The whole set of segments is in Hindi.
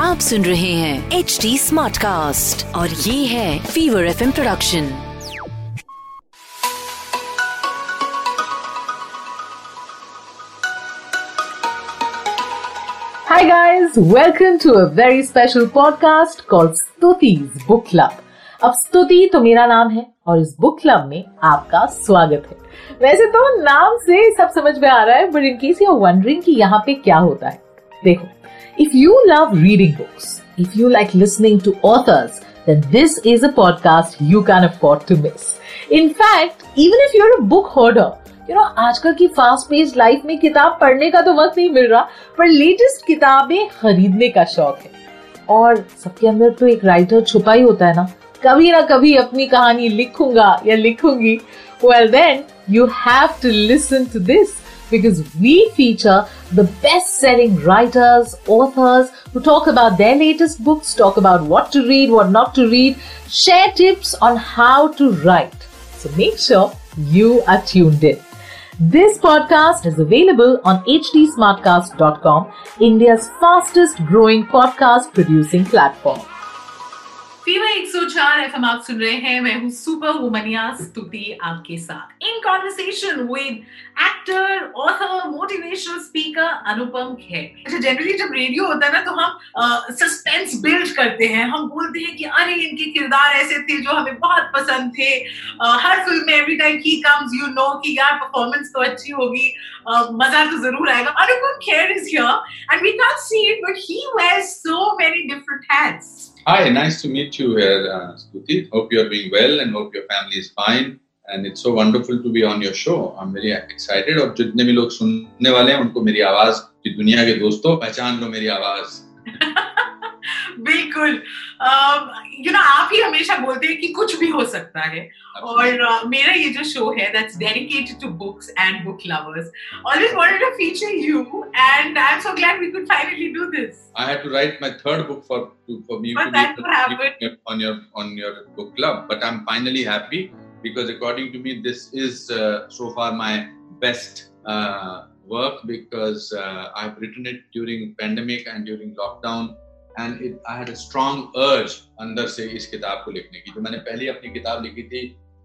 आप सुन रहे हैं एच डी स्मार्ट कास्ट और ये है fever F production Hi guys, welcome to a very special podcast called Stuti's Book Club. अब स्तुति तो मेरा नाम है और इस बुक क्लब में आपका स्वागत है। वैसे तो नाम से सब समझ में आ रहा है but in case you wondering कि यहाँ पे क्या होता है देखो if you love reading books if you like listening to authors then this is a podcast you can afford to miss. In fact, even if you're a book hoarder, you know आजकल की फास्ट पेज लाइफ में किताब पढ़ने का तो वक्त नहीं मिल रहा पर लेटेस्ट किताबें खरीदने का शौक है। और सबके अंदर तो एक राइटर छुपा ही होता है ना। कभी ना कभी अपनी कहानी लिखूंगा या लिखूंगी well then you have to listen to this because we feature the best selling writers, authors who talk about their latest books, talk about what to read, what not to read, share tips on how to write. So make sure you are tuned in. This podcast is available on hdsmartcast.com, India's fastest growing podcast producing platform. Fever 104 FM आप सुन रहे हैं। मैं हूँ सुपर वुमनिया स्तुति आपके साथ। In conversation with actor author motivational speaker Anupam Kher. अच्छा जनरली जब रेडियो होता है ना तो हम सस्पेंस uh, बिल्ड करते हैं। हम बोलते हैं कि अरे इनके किरदार ऐसे थे जो हमें बहुत पसंद थे। uh, हर फ़िल्म में every time he comes you know कि यार परफॉर्मेंस तो अच्छी होगी। uh, मज़ा तो ज़रूर आएगा। Anupam Kher is here and we can't see it but he wears so many different hats Hi, nice to meet you here, uh, Stuti. Hope you're doing well and hope your family is fine. And it's so wonderful to be on your show. I'm very excited. और जितने भी लोग सुनने वाले हैं उनको मेरी आवाज की दुनिया के दोस्तों पहचान लो मेरी आवाज बिल्कुल। यू नो आप ही हमेशा बोलते हैं कि कुछ भी हो सकता है। और मेरा ये जो शो है that's dedicated to books and book lovers always wanted to feature you and I am so glad we could finally do this I have to write my third book for for me on your on your book club but I am finally happy because according to me this is uh, so far my uh, work because uh, i've written it during pandemic and during lockdown. And it, I had a strong urge अंदर से इस किताब को लिखने की। जो मैंने पहले अपनी किताब लिखी थी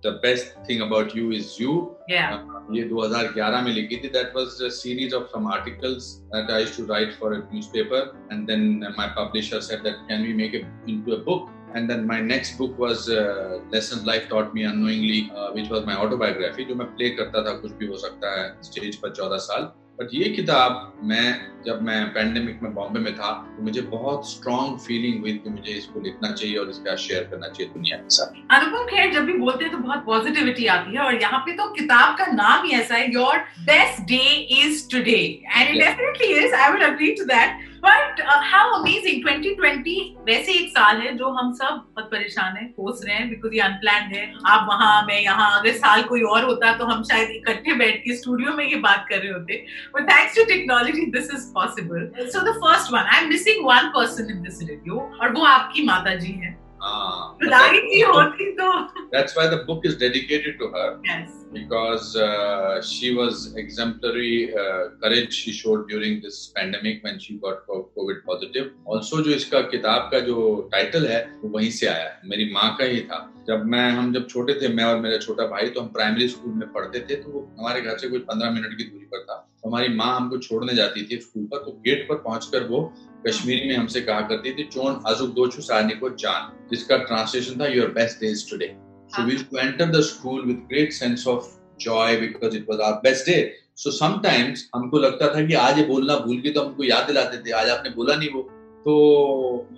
the best thing about you is you ये 2011 में लिखी थी। That was a series of some articles that I to write for a newspaper and then my publisher said that can we make it into a book and then my next book was uh, lessons life taught me unknowingly uh, which was my autobiography जो मैं प्ले करता था कुछ भी हो सकता है स्टेज पर 14 साल। बट ये किताब मैं जब मैं पैंडेमिक में बॉम्बे में था तो मुझे बहुत स्ट्रॉन्ग फीलिंग हुई कि मुझे इसको लिखना चाहिए और इसका शेयर करना चाहिए दुनिया के साथ। अनुपम खेर जब भी बोलते हैं तो बहुत पॉजिटिविटी आती है और यहाँ पे तो किताब का नाम ही ऐसा है your best day is today and it definitely is I would agree to that but how amazing 2020 वैसे एक साल है जो हम सब बहुत परेशान है कोस रहे हैं बिकॉज़ ये अनप्लान है। आप वहाँ मैं यहाँ अगर साल कोई और होता तो हम शायद इकट्ठे बैठ के स्टूडियो में ये बात कर रहे होते। But thanks to technology this is possible so the first one I am missing one person in this review और वो आपकी माता जी है। uh, हाँ। that's, तो। that's why the book is dedicated to her. Yes. Because uh, she was exemplary uh, courage she showed during this pandemic when she got covid positive. Also जो इसका किताब का जो टाइटल है वो वहीं से आया। मेरी माँ का ही था। जब मैं हम जब छोटे थे मैं और मेरा छोटा भाई तो हम प्राइमरी स्कूल में पढ़ते थे तो हमारे घर से कुछ पंद्रह मिनट की दूरी पर था। तो हमारी माँ हमको छोड़ने जाती थी स्कूल पर तो गेट पर पहुंचकर वो कश्मीरी में हमसे कहा करती थी चोन आजुक दो छु को जान। जिसका ट्रांसलेशन था your best days today So we used to enter the school with great sense of joy because it was our best day. So sometimes हमको लगता था कि आज ये बोलना भूल गए तो हमको याद दिलाते थे आज आपने बोला नहीं वो। तो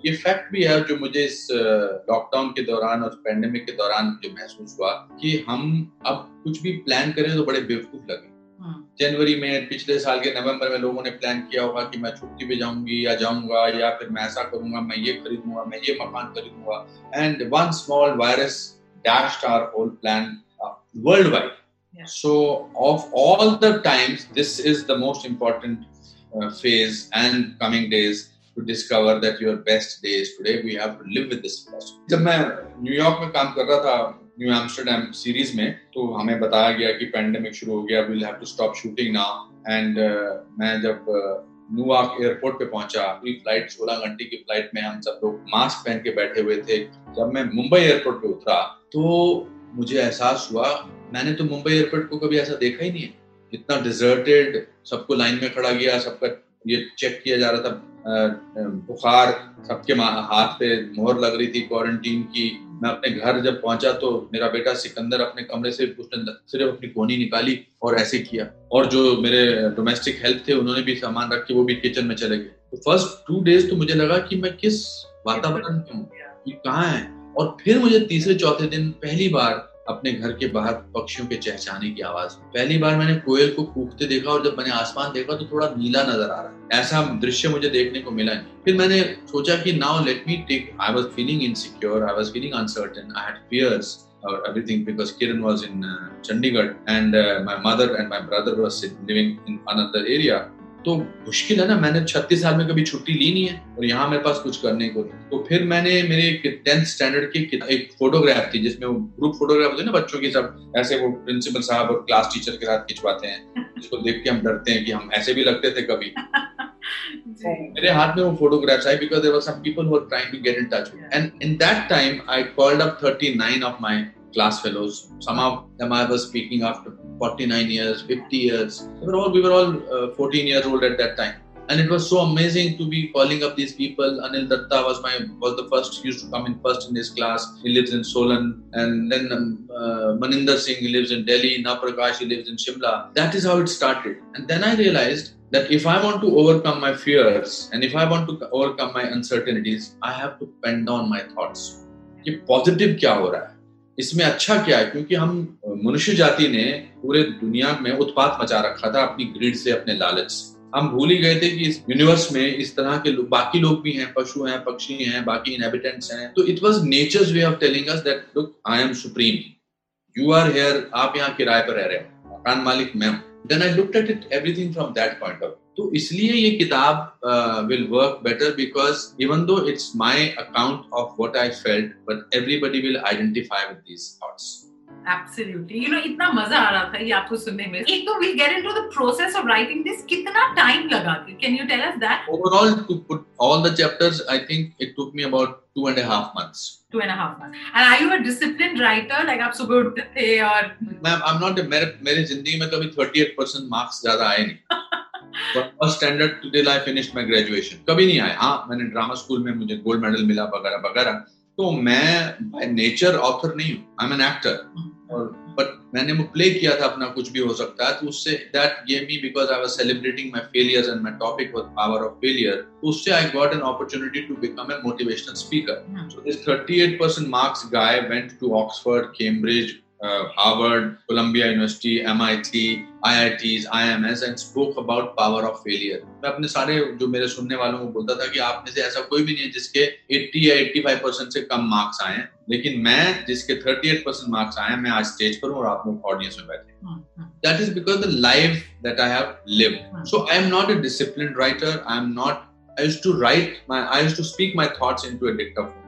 ये फैक्ट भी है जो मुझे इस लॉकडाउन के दौरान और पैंडेमिक के दौरान मुझे महसूस हुआ कि हम अब कुछ भी प्लान करें तो बड़े बेवकूफ़ लगे। हम्म, जनवरी में पिछले साल के नवंबर में लोगों ने प्लान किया होगा कि मैं छुट्टी पे जाऊँगी या जाऊँगा या फिर मैं ऐसा करूँगा मैं ये खरीदूँगा मैं ये मकान खरीदूँगा। And one small virus dashed our whole plan world wide Yeah. so of all the times this is the most important uh, phase and coming days to discover that your best days today we have to live with this philosophy. जब मैं न्यूयॉर्क में काम कर रहा था न्यू एम्स्टरडेम सीरीज़ में तो हमें बताया गया कि पेंडेमिक शुरू हो गया will have to stop shooting now and मैं जब न्यूयॉर्क एयरपोर्ट पे पहुँचा पूरी फ़्लाइट 16 घंटे की फ़्लाइट में हम सब लोग मास्क पहन के बैठे हुए थे। जब मैं मुंबई एयरपोर्ट पे उतरा तो मुझे एहसास हुआ मैंने तो मुंबई एयरपोर्ट को कभी ऐसा देखा ही नहीं है। इतना डिजर्टेड सबको लाइन में खड़ा किया सबका ये चेक किया जा रहा था बुखार सबके हाथ पे मोहर लग रही थी क्वारंटीन की। मैं अपने घर जब पहुँचा तो मेरा बेटा सिकंदर अपने कमरे से उसने सिर्फ़ अपनी कोनी निकाली और ऐसे किया। और जो मेरे डोमेस्टिक हेल्प थे उन्होंने भी सामान रख के वो भी किचन में चले गए। तो फ़र्स्ट टू डेज़ तो मुझे लगा कि मैं किस वातावरण में हूँ? कहाँ है? और फिर मुझे तीसरे चौथे दिन पहली बार अपने घर के बाहर पक्षियों के चहचहाने की आवाज़ पहली बार मैंने कोयल को कूकते देखा और जब मैंने आसमान देखा तो थोड़ा नीला नज़र आ रहा ऐसा दृश्य मुझे देखने को मिला नहीं। फिर मैंने सोचा कि now let me take I was feeling insecure I was feeling uncertain I had fears or everything because Kiran was in uh, Chandigarh and uh, my mother and my brother was living in another area. तो मुश्किल है ना मैंने 36 साल में कभी छुट्टी ली नहीं है और यहाँ मेरे पास कुछ करने को नहीं। तो फिर मैंने मेरे टेंथ स्टैंडर्ड की एक फोटोग्राफ थी जिसमें ग्रुप फोटोग्राफ होते हैं ना बच्चों की सब ऐसे वो प्रिंसिपल साहब और क्लास टीचर के साथ खिंचवाते हैं जिसको देख के हम डरते हैं कि हम ऐसे भी लगते थे कभी। मेरे हाथ में वो photographs I because there were some people who trying to get in touch and in that time I called up 39 of my class fellows. Some of them i was speaking after 49 years 50 years they were all we were all uh, 14 years old at that time and it was so amazing to be calling up these people anil datta was my was the first he used to come in first in his class he lives in solan and then um, uh, maninder singh he lives in delhi naprakash he lives in shimla that is how it started and then i realized that if I want to overcome my fears and if I want to overcome my uncertainties, I have to pen down my thoughts. कि पॉजिटिव क्या हो रहा है इसमें अच्छा क्या है? क्योंकि हम मनुष्य जाति ने पूरे दुनिया में उत्पात मचा रखा था अपनी ग्रीड से अपने लालच से। हम भूल ही गए थे कि इस यूनिवर्स में इस तरह के लो, बाकी लोग भी हैं पशु हैं पक्षी हैं बाकी इनहेबिटेंट्स हैं। तो it was nature's way of telling us that look I am supreme you are here आप यहाँ किराए पर रह रहे हो। मकान मालिक मैं then I looked at it everything from that point of तो इसलिए ये किताब will work better because even though it's my account of what I felt but everybody will identify with these thoughts absolutely you know इतना मज़ा आ रहा था ये आपको सुनने में एक तो we get into the process of writing this कितना टाइम लगा can you tell us that Overall, to put all the chapters, I think it took me about two and a half months. And are you a disciplined writer? Like आप सुबह उठते थे और मैम I'm not मेरे मेरे ज़िंदगी में कभी 38 परसेंट मार्क्स ज़्यादा आए नहीं। First standard till I finished my graduation कभी नहीं आया हाँ मैंने ड्रामा स्कूल में मुझे गोल्ड मेडल मिला वगैरह वगैरह। तो मैं बाय नेचर ऑथर नहीं हूँ। आई एम एन एक्टर और बट मैंने वो प्ले किया था अपना कुछ भी हो सकता है तो उससे that gave me because I was celebrating my failures and my topic was power of failure उससे I got an opportunity to become a motivational speaker so this 38% marks guy went to Oxford Cambridge, uh, Harvard, Columbia University, MIT, IITs, IMS and spoke about power of failure. मैं अपने सारे जो मेरे सुनने वालों को बोलता था कि आप में से ऐसा कोई भी नहीं है जिसके 80 या 85 परसेंट से कम मार्क्स आए हैं लेकिन मैं जिसके 38 परसेंट मार्क्स आए हैं मैं आज स्टेज पर हूँ और आप लोग ऑडियंस में बैठे हैं that is because the life that I have lived. Hmm. So I am not a disciplined writer. I am not. I used to write my. I used to speak my thoughts into a dictaphone. Hmm. Uh,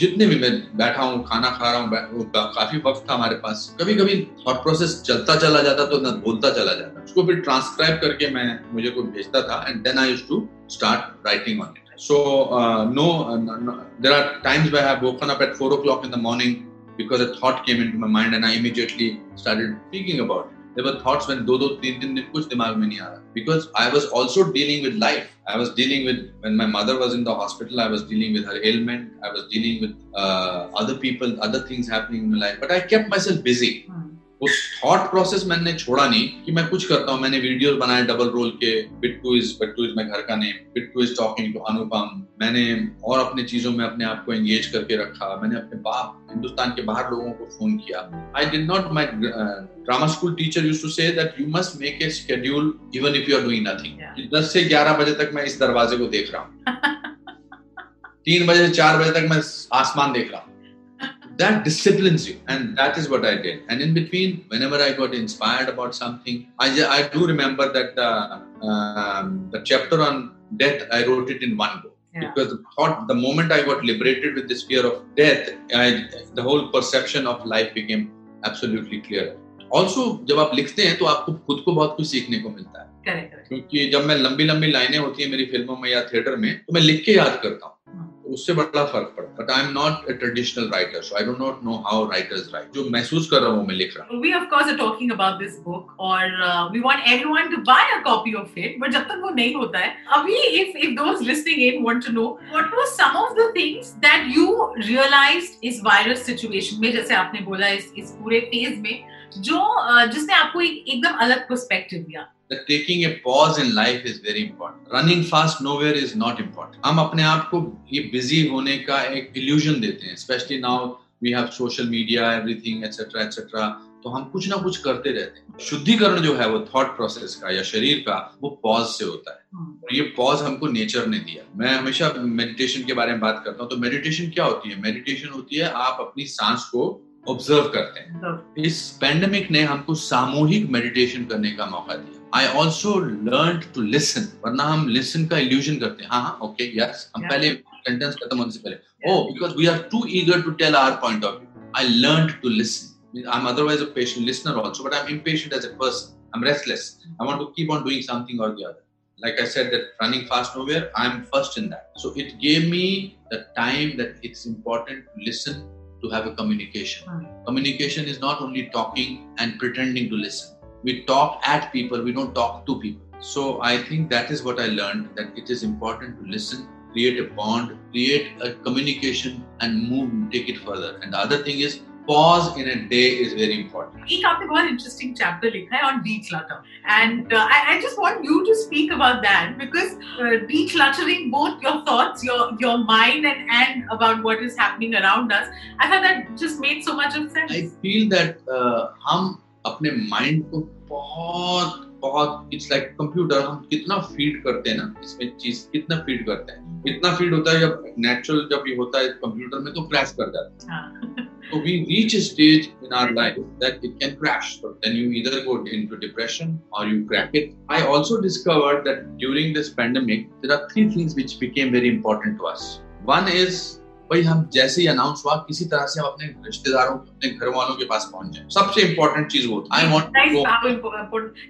जितने भी मैं बैठा हूँ, खाना खा रहा हूँ काफ़ी वक्त था हमारे पास। कभी कभी थॉट प्रोसेस चलता चला जाता तो मैं बोलता चला जाता। उसको फिर ट्रांसक्राइब करके मैं, मुझे कोई भेजता था and then I used to start writing on it so no there are times have up at 4 o'clock in the morning because a thought came into my mind and I immediately started thinking about it. There were thoughts when do do three din din kuch dimag mein nahi aa raha because I was also dealing with life. I was dealing with when my mother was in the hospital. I was dealing with her ailment. I was dealing with uh, other people, other things happening in my life. But I kept myself busy. उस थॉट प्रोसेस मैंने छोड़ा नहीं कि मैं कुछ करता हूँ। मैंने वीडियोस बनाए डबल रोल के बिट्टू इज़ बिट्टू इज़ मैं घर का name Bittu is talking to Anupam मैंने और अपने चीज़ों में अपने आप को एंगेज करके रखा। मैंने अपने बाप हिंदुस्तान के बाहर लोगों को फ़ोन किया। I did not my drama school teacher use to say that you must make a schedule even if you are doing nothing दस से ग्यारह बजे तक मैं इस दरवाजे को देख रहा हूँ। तीन बजे से चार बजे तक मैं आसमान देख रहा हूँ। that disciplines you and that is what i did and in between whenever i got inspired about something i, I do remember that uh, um, the chapter on death i wrote it in one go yeah. because the thought the moment i got liberated with this fear of death I, the whole perception of life became absolutely clear also जब आप लिखते हैं तो आपको खुद को बहुत कुछ सीखने को मिलता है क्योंकि जब मैं लंबी लंबी लाइनें होती है मेरी फिल्मों में या थिएटर में तो मैं लिख के याद करता हूँ उससे बड़ा फ़र्क पड़ता but I am not a traditional writer so I don't not know how writers write जो महसूस कर रहा हूँ मैं लिख रहा हूँ। We of course are talking about this book और we want everyone to buy a copy of it but जब तक वो नहीं होता है अभी if if those listening in want to know what was some of the things that you realised इस वायरस सिचुएशन में जैसे आपने बोला इस इस पूरे फ़ेज़ में जो uh, जिसने आपको एक एकदम अलग पर्सपेक्टिव दिया। That taking a pause in life is very important. Running fast nowhere is not important. हम अपने आप को ये busy होने का एक illusion देते हैं, especially now we have social media, everything, etc. etc. तो हम कुछ ना कुछ करते रहते हैं शुद्धिकरण जो है वो थॉट प्रोसेस का या शरीर का वो पॉज से होता है और ये पॉज हमको नेचर ने दिया मैं हमेशा मेडिटेशन के बारे में बात करता हूँ तो मेडिटेशन क्या होती है मेडिटेशन होती है आप अपनी सांस को ऑब्ज़र्व करते हैं इस पेंडेमिक ने हमको सामूहिक मेडिटेशन करने का मौका दिया I also learn to listen वरना हम लिसन का इल्यूजन करते हैं हाँ हाँ ओके यस हम पहले सेंटेंस खत्म होने से पहले oh because we are too eager to tell our point of view I learn to listen I'm otherwise a patient listener also, but I'm impatient as a person. I'm restless. I want to keep on doing something or the other. Like I said, that running fast nowhere, I'm first in that. So it gave me the time that it's important to listen to have a communication. Mm. Communication is not only talking and pretending to listen We talk at people we don't talk to people so i think that is what i learned that it is important to listen create a bond create a communication and move take it further and the other thing is pause in a day is very important. एक आपने बहुत interesting chapter लिखा है on declutter and uh, I, I just want you to speak about that because uh, decluttering both your thoughts, your your mind and and about what is happening around us. I thought that just made so much of sense. I feel that uh, हम अपने माइंड को बहुत बहुत इट्स लाइक कंप्यूटर हम कितना फ़ीड करते हैं ना इसमें चीज़ कितना फ़ीड करते हैं। इतना फ़ीड होता है जब नेचुरल जब ये होता है कंप्यूटर में तो क्रैश कर जाता है। हाँ। तो we reach stage in our life that it can crash then you either go into depression और you crack it I also discovered that during this pandemic there are three things which became very important to us one is भाई हम जैसे ही अनाउंस हुआ किसी तरह से हम अपने रिश्तेदारों अपने घर वालों के पास पहुँच जाए। सबसे इंपॉर्टेंट चीज़ वो I want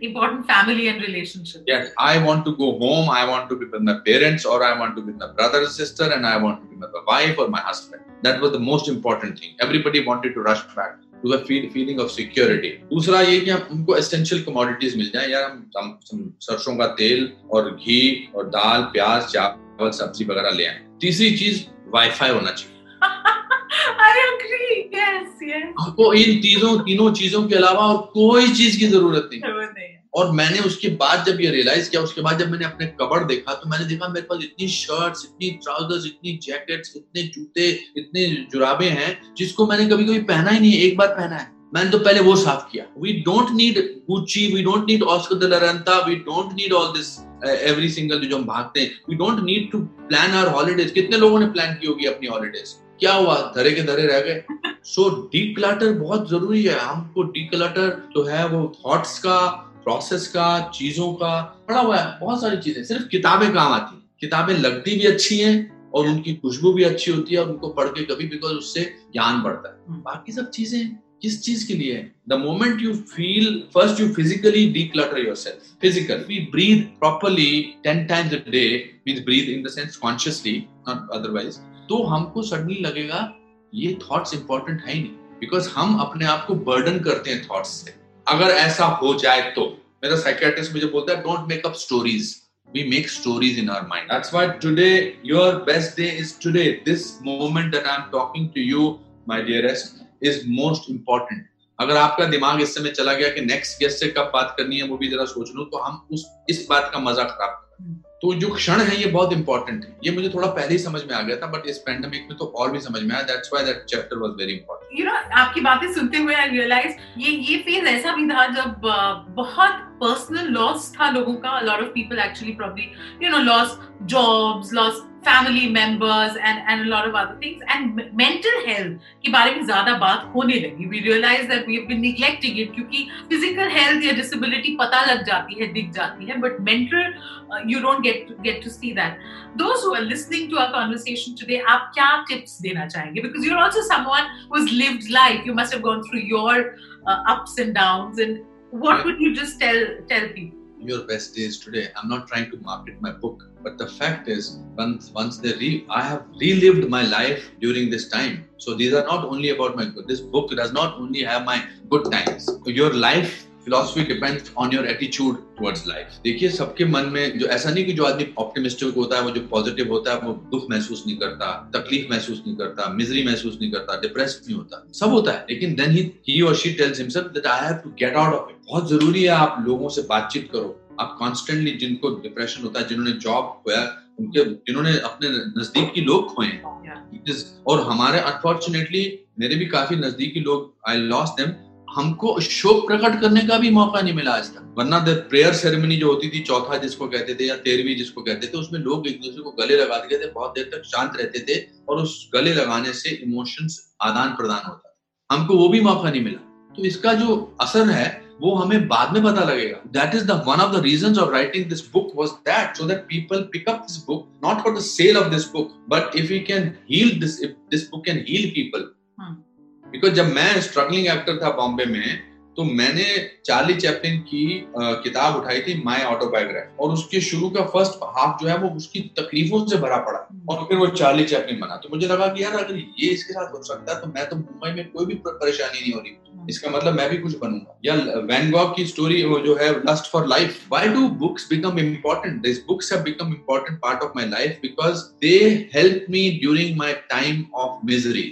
important family and relationship I want to go home I want to be my parents और I want to be brother sister and I want to be wife और my husband that was the most important thing everybody wanted to rush back feeling of security दूसरा ये कि हम उनको एसेंशियल कमोडिटीज मिल जाए। यार सरसों का तेल और घी और दाल प्याज चावल सब्ज़ी वगैरह ले आए। तीसरी चीज़ वाईफाई होना चाहिए। आपको इन तीनों तीनों चीज़ों के अलावा और कोई चीज़ की ज़रूरत नहीं। और मैंने उसके बाद जब ये रियलाइज़ किया उसके बाद जब मैंने अपने कबर देखा तो मैंने देखा मेरे पास इतनी शर्ट्स इतनी ट्राउजर्स इतनी जैकेट्स इतने जूते इतने जुराबे हैं जिसको मैंने कभी कभी पहना ही नहीं एक बार पहना है। मैंने तो पहले वो साफ़ किया। We don't need Gucci we don't need Oscar de la Renta we don't need all this every single जो हम भागते हैं we don't need to plan our holidays कितने लोगों ने प्लान की होगी अपनी हॉलीडेज क्या हुआ? धरे के धरे रह गए। सो डी क्लाटर बहुत ज़रूरी है। हमको डी क्लाटर जो है वो थॉट्स का प्रोसेस का, चीज़ों का पड़ा हुआ है। बहुत सारी चीज़ें। सिर्फ़ किताबें काम आती हैं। किताबें लगती भी अच्छी हैं और उनकी खुशबू भी अच्छी होती है और उनको पढ़ के कभी बिकॉज़ उससे ज्ञान बढ़ता है। बाकी सब चीज़ें किस चीज़ के लिए? The moment you feel first you physically declutter yourself physical we breathe properly ten times a day means breathe in the sense consciously not otherwise तो हमको सडनली लगेगा, ये थॉट्स इंपॉर्टेंट है ही नहीं। बिकॉज़ हम अपने आप को बर्डन करते हैं थॉट्स से। अगर ऐसा हो जाए तो। मेरा साइकेट्रिस्ट मुझे बोलता है don't make up stories we make stories in our mind. That's why today, your best day is today. This moment that i'm talking to you, my dearest is most important. अगर आपका दिमाग इस समय चला गया कि नेक्स्ट गेस्ट से कब बात करनी है वो भी जरा सोच लो तो हम उस इस बात का मज़ा खराब कर। हैं तो जो क्षण है ये बहुत इंपॉर्टेंट है। ये मुझे थोड़ा पहले ही समझ में आ गया था बट इस पैंडेमिक में तो और भी समझ में आया। That's why that chapter was very important you know आपकी बातें सुनते हुए आई रियलाइज़ ये ये फ़ेज़ ऐसा भी था जब बहुत पर्सनल लॉस था लोगों का। Lot of people actually probably you know loss jobs loss family members and and a lot of other things and mental health के बारे में ज़्यादा बात होने लगी we realize that we have been neglecting it क्योंकि physical health या disability पता लग जाती है दिख जाती है but mental uh, you don't get to, get to see that those who are listening to our conversation today आप क्या tips देना चाहेंगे because you're also someone who's lived life you must have gone through your uh, ups and downs and what would you just tell tell people your best days today. I'm not trying to market my book, but the fact is, once once they re, I have relived my life during this time. So these are not only about my good. This book does not only have my good times. Your life philosophy depends on your attitude towards life देखिए सबके मन में जो ऐसा नहीं कि जो आदमी ऑप्टिमिस्टिक होता है वो जो पॉजिटिव होता है वो दुख महसूस नहीं करता तकलीफ़ महसूस नहीं करता मिजरी महसूस नहीं करता डिप्रेस नहीं होता। सब होता है लेकिन देन ही ही और she tells himself that I have to get out of it बहुत ज़रूरी है आप लोगों से बातचीत करो। आप कॉन्स्टेंटली जिनको डिप्रेशन होता है जिन्होंने जॉब खोया उनके जिन्होंने अपने नज़दीक की लोग खोए और हमारे अनफॉर्चुनेटली मेरे भी काफ़ी नजदीकी लोग आई लॉस देम हमको शोक प्रकट करने का भी मौका नहीं मिला आज तक। वरना द प्रेयर सेरेमनी जो होती थी, चौथा जिसको कहते थे या तेरहवीं जिसको कहते थे, उसमें लोग एक दूसरे को गले लगा देते थे, बहुत देर तक शांत रहते थे और उस गले लगाने से इमोशंस आदान प्रदान होता हमको वो भी मौका नहीं मिला। तो इसका जो असर है, वो हमें बाद में पता लगेगा। That is the one of the reason of writing this book was that so that people pick up this book not for the sale of this book but if you can heal this this book can heal people because जब मैं स्ट्रगलिंग एक्टर था बॉम्बे में तो मैंने चार्ली चैपलिन की किताब उठाई थी माई ऑटोबायोग्राफी और उसके शुरू का फ़र्स्ट हाफ़ जो है वो उसकी तकलीफों से भरा पड़ा। और फिर वो चार्ली चैपलिन बना। तो मुझे लगा कि यार अगर ये इसके साथ हो सकता है तो मैं तो मुंबई में कोई भी परेशानी नहीं हो रही। इसका मतलब मैं भी कुछ बनूँगा। या वैन गॉग की स्टोरी वो जो है lust for life why do books become important this books have become important part of my life because they help me during my time of misery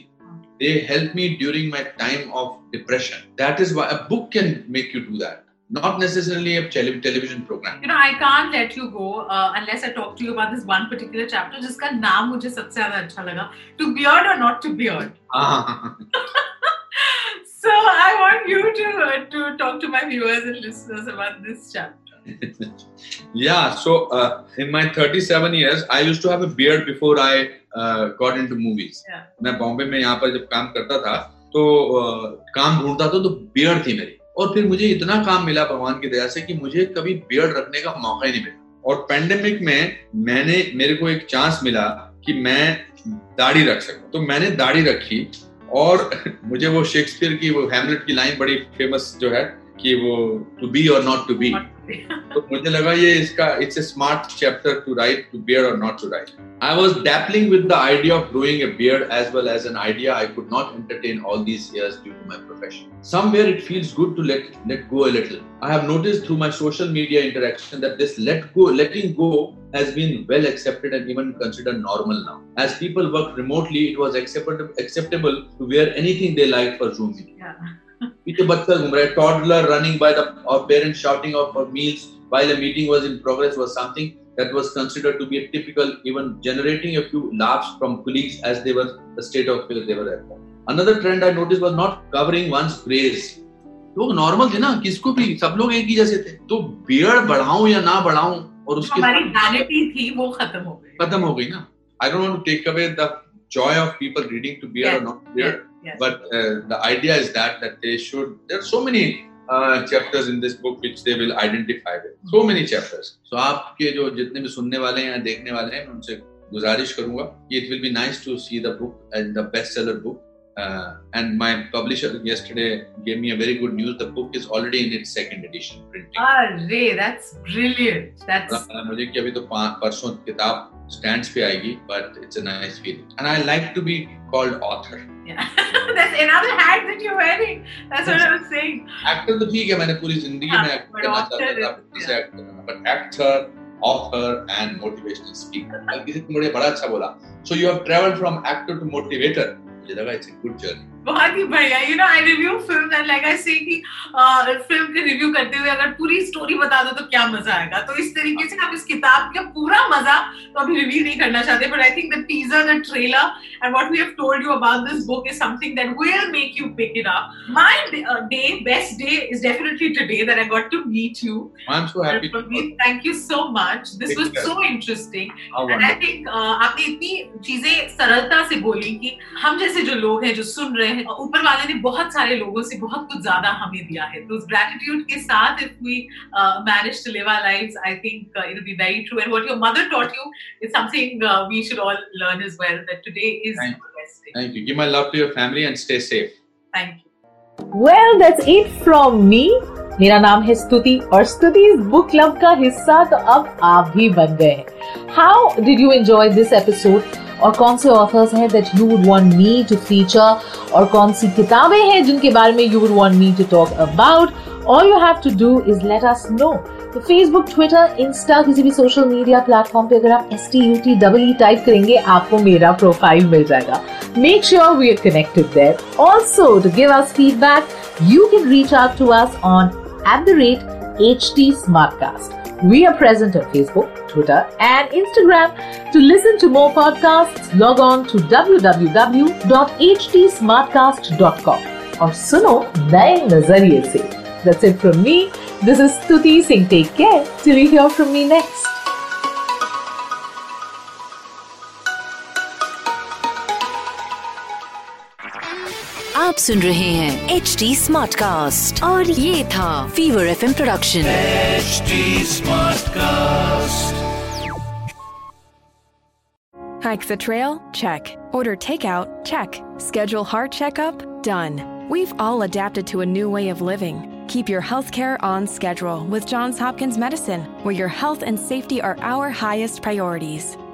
they help me during my time of depression. That is why a book can make you do that. Not necessarily a tele- television program. You know i can't let you go uh, unless i talk to you about this one particular chapter jiska naam mujhe sabse zyada acha laga. To beard or not to beard? So i want you to uh, to talk to my viewers and listeners about this chapter yeah, so uh, in my 37 years, I used to have a beard before I uh, got into movies. Yeah. मैं बॉम्बे में यहाँ पर जब काम करता था तो uh, काम ढूंढता था तो बियर्ड थी मेरी और फिर मुझे इतना काम मिला भगवान की दया से कि मुझे कभी बियर्ड रखने का मौका ही नहीं मिला और पेंडेमिक में मैंने मेरे को एक चांस मिला कि मैं दाढ़ी रख सकूँ तो मैंने दाढ़ी रखी और मुझे वो शेक्सपियर की वो हेमलेट की लाइन बड़ी फ़ेमस जो है कि वो टू बी और नॉट टू बी तो मुझे लगा ये इसका it's a smart chapter to write to beard और not to write I was dabbling with the idea of growing a beard as well as an idea I could not entertain all these years due to my profession somewhere it feels good to let let go a little I have noticed through my social media interaction that this let go letting go has been well accepted and even considered normal now. As people work remotely it was acceptable acceptable to wear anything they like zoom meeting. इतने बच्चा घूम रहे हैं toddler running by the parents shouting of for meals while the meeting was in progress was something that was considered to be a typical even generating a few laughs from colleagues as they were the state of they were at another trend I noticed was not covering once phrase लोग नॉर्मल थे ना किसको भी सब लोग एक ही जैसे थे। तो बियर्ड बढ़ाऊं या ना बढ़ाऊं और उसकी हमारी वैनिटी थी वो खत्म हो गई। खत्म हो गई ना। I don't want to take away the joy of people reading to beard और not beard Yes. But uh, the idea is that that they should. There are so many uh, chapters in this book which they will identify with. So many chapters. So आपके जो जितने भी सुनने वाले हैं देखने वाले हैं उनसे गुजारिश करूँगा कि it will be nice to see the book and the bestseller book. Uh, and my publisher yesterday gave me a very good news. The book is already in its second edition printing. Ah, Ray, that's brilliant. That's. मुझे कि अभी तो परसों किताब स्टैंड्स पे आएगी but it's a nice feeling and I like to be called author actor तो ठीक है मैंने पूरी ज़िंदगी में एक्ट करना चाहता था but actor author and motivational speaker किसी ने बड़ा अच्छा बोला so you have travel from actor to motivator मुझे लगा इट्स अ गुड जर्नी बहुत ही बढ़िया। You know I review film and like I say कि फ़िल्म के रिव्यू करते हुए अगर पूरी स्टोरी बता दो तो क्या मज़ा आएगा? तो इस तरीके से हम इस किताब का पूरा मज़ा तो अभी रिव्यू नहीं करना चाहते but I think the teaser the trailer and what we have told you about this book is something that will make you pick it up my day best day is definitely today that I got to meet you I am so happy thank you so much this was so interesting and I think आपने इतनी चीज़ें सरलता से बोली कि हम जैसे जो लोग हैं जो सुन रहे हैं ऊपर वाले ने बहुत सारे लोगों से बहुत कुछ ज़्यादा हमें दिया है। तो उस ग्रेटिट्यूड के साथ if we manage to live our lives I think it will be very true and what your mother taught you is something we should all learn as well that today is the best day thank you give my love to your family and stay safe thank you well that's it from me मेरा नाम है स्तुति और स्तुति इस बुक क्लब का हिस्सा तो अब आप भी बन गए। हैं how did you enjoy this episode और कौन से ऑथर्स हैं that you would want me to feature और कौन सी किताबें हैं जिनके बारे में you would want me to talk about all you have to do is let us know तो फेसबुक ट्विटर इंस्टा किसी भी सोशल मीडिया प्लेटफॉर्म पे अगर आप S T U T double E type करेंगे, आपको मेरा प्रोफ़ाइल मिल जाएगा। Make sure we are connected there also to give us feedback you can reach out to us on at the rate HT Smartcast. We are present on Facebook, Twitter, and Instagram. To listen to more podcasts, log on to www.htsmartcast.com और सुनो नए नजरिए से. That's it from me. This is Stuti Singh. Take care till you hear from me next. आप सुन रहे हैं एच डी स्मार्ट कास्ट और ये था fever F production HD Smartcast. Hike the trail? Check. Order takeout? Check. Schedule heart checkup? Done. We've all adapted to a new way of living. Keep your healthcare on schedule with Johns Hopkins Medicine, where your health and safety are our highest priorities.